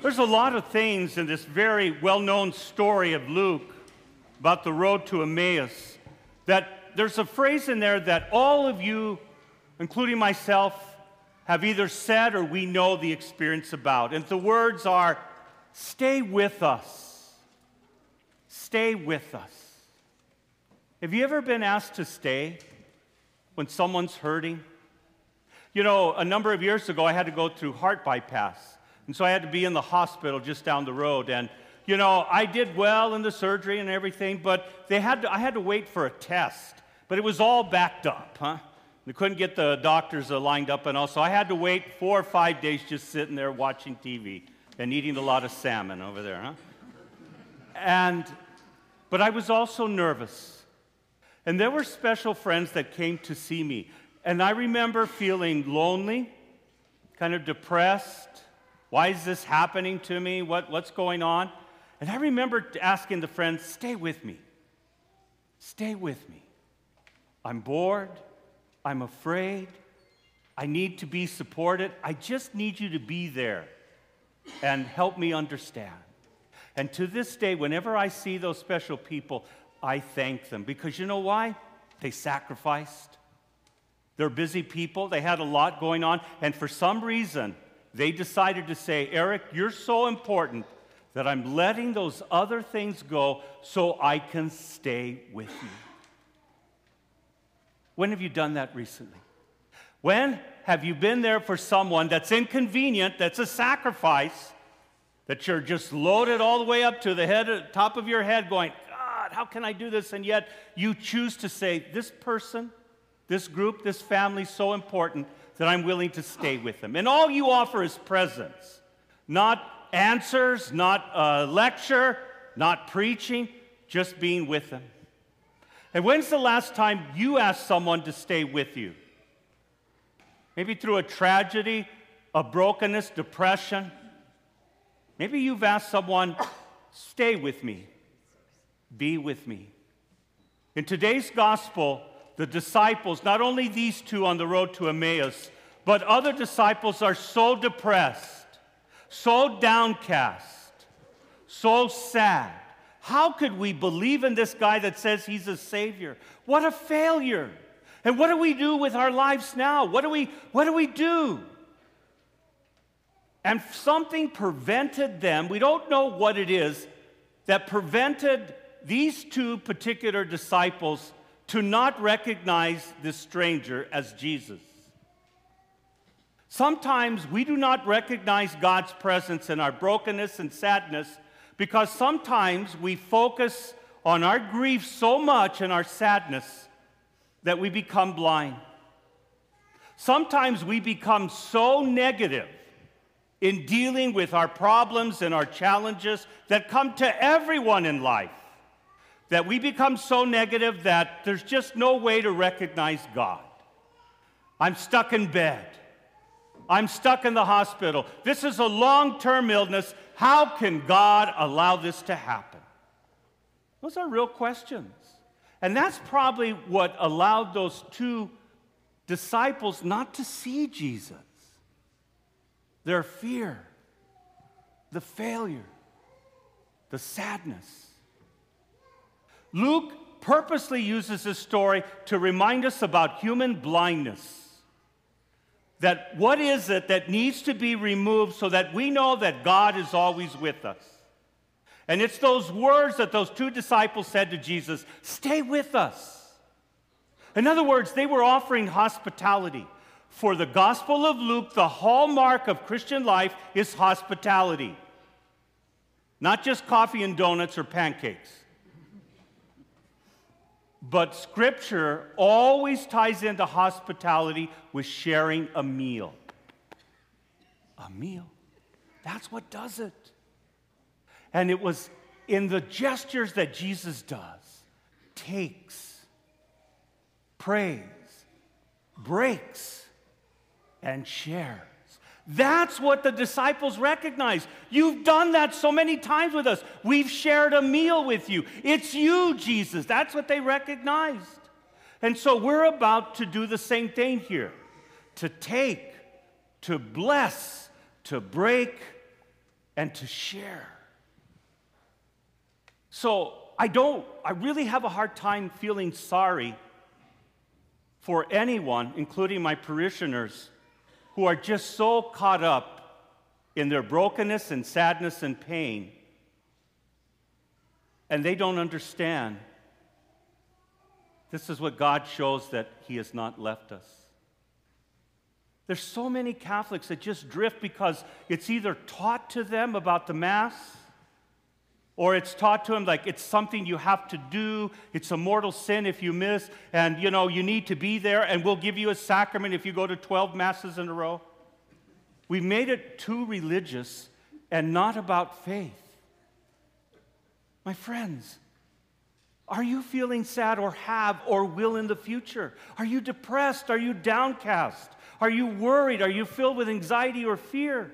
There's a lot of things in this very well known story of Luke about the road to Emmaus that there's a phrase in there that all of you, including myself, have either said or we know the experience about. And the words are stay with us. Stay with us. Have you ever been asked to stay when someone's hurting? You know, a number of years ago, I had to go through heart bypass. And so I had to be in the hospital just down the road. And, you know, I did well in the surgery and everything, but they had to, I had to wait for a test. But it was all backed up, huh? They couldn't get the doctors uh, lined up and all. So I had to wait four or five days just sitting there watching TV and eating a lot of salmon over there, huh? And, but I was also nervous. And there were special friends that came to see me. And I remember feeling lonely, kind of depressed, why is this happening to me? What, what's going on? And I remember asking the friends, Stay with me. Stay with me. I'm bored. I'm afraid. I need to be supported. I just need you to be there and help me understand. And to this day, whenever I see those special people, I thank them because you know why? They sacrificed. They're busy people, they had a lot going on, and for some reason, they decided to say, Eric, you're so important that I'm letting those other things go so I can stay with you. When have you done that recently? When have you been there for someone that's inconvenient, that's a sacrifice, that you're just loaded all the way up to the head, top of your head, going, God, how can I do this? And yet you choose to say, This person, this group, this family so important that I'm willing to stay with them. And all you offer is presence, not answers, not a lecture, not preaching, just being with them. And when's the last time you asked someone to stay with you? Maybe through a tragedy, a brokenness, depression. Maybe you've asked someone, stay with me, be with me. In today's gospel, the disciples, not only these two on the road to Emmaus, but other disciples are so depressed, so downcast, so sad. How could we believe in this guy that says he's a savior? What a failure. And what do we do with our lives now? What do we, what do, we do? And something prevented them, we don't know what it is, that prevented these two particular disciples to not recognize this stranger as Jesus. Sometimes we do not recognize God's presence in our brokenness and sadness because sometimes we focus on our grief so much and our sadness that we become blind. Sometimes we become so negative in dealing with our problems and our challenges that come to everyone in life that we become so negative that there's just no way to recognize God. I'm stuck in bed. I'm stuck in the hospital. This is a long term illness. How can God allow this to happen? Those are real questions. And that's probably what allowed those two disciples not to see Jesus their fear, the failure, the sadness. Luke purposely uses this story to remind us about human blindness. That what is it that needs to be removed so that we know that God is always with us? And it's those words that those two disciples said to Jesus stay with us. In other words, they were offering hospitality. For the Gospel of Luke, the hallmark of Christian life is hospitality, not just coffee and donuts or pancakes. But scripture always ties into hospitality with sharing a meal. A meal. That's what does it. And it was in the gestures that Jesus does takes, prays, breaks, and shares. That's what the disciples recognize. You've done that so many times with us. We've shared a meal with you. It's you, Jesus. That's what they recognized. And so we're about to do the same thing here to take, to bless, to break, and to share. So I don't, I really have a hard time feeling sorry for anyone, including my parishioners, who are just so caught up in their brokenness and sadness and pain, and they don't understand. This is what God shows that He has not left us. There's so many Catholics that just drift because it's either taught to them about the Mass or it's taught to them like it's something you have to do. It's a mortal sin if you miss and you know you need to be there and we'll give you a sacrament if you go to 12 masses in a row. We've made it too religious and not about faith. My friends are you feeling sad or have or will in the future? Are you depressed? Are you downcast? Are you worried? Are you filled with anxiety or fear?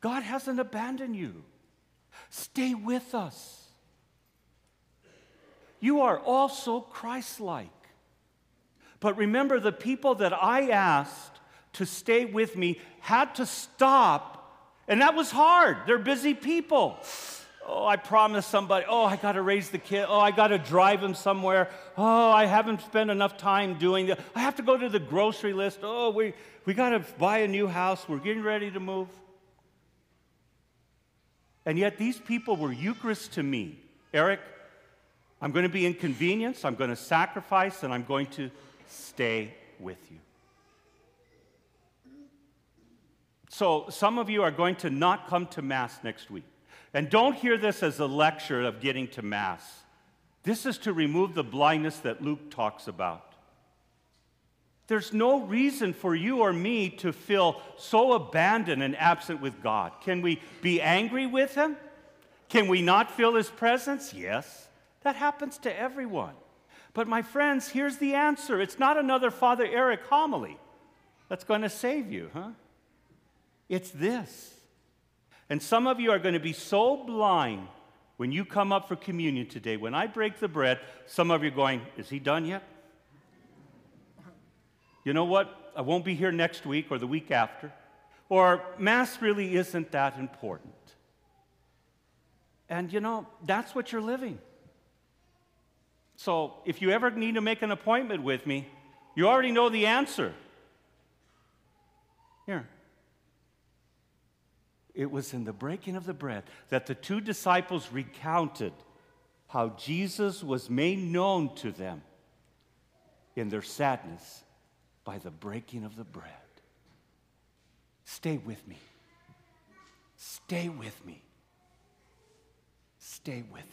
God hasn't abandoned you Stay with us. You are also Christ like. But remember, the people that I asked to stay with me had to stop, and that was hard. They're busy people. Oh, I promised somebody, oh, I got to raise the kid. Oh, I got to drive him somewhere. Oh, I haven't spent enough time doing that. I have to go to the grocery list. Oh, we, we got to buy a new house. We're getting ready to move. And yet these people were Eucharist to me. Eric, I'm going to be inconvenienced, I'm going to sacrifice, and I'm going to stay with you. So, some of you are going to not come to Mass next week. And don't hear this as a lecture of getting to Mass. This is to remove the blindness that Luke talks about. There's no reason for you or me to feel so abandoned and absent with God. Can we be angry with Him? Can we not feel His presence? Yes, that happens to everyone. But my friends, here's the answer it's not another Father Eric homily that's going to save you, huh? It's this. And some of you are going to be so blind when you come up for communion today. When I break the bread, some of you are going, Is he done yet? You know what? I won't be here next week or the week after. Or Mass really isn't that important. And you know, that's what you're living. So if you ever need to make an appointment with me, you already know the answer. Here. It was in the breaking of the bread that the two disciples recounted how Jesus was made known to them in their sadness by the breaking of the bread. Stay with me. Stay with me. Stay with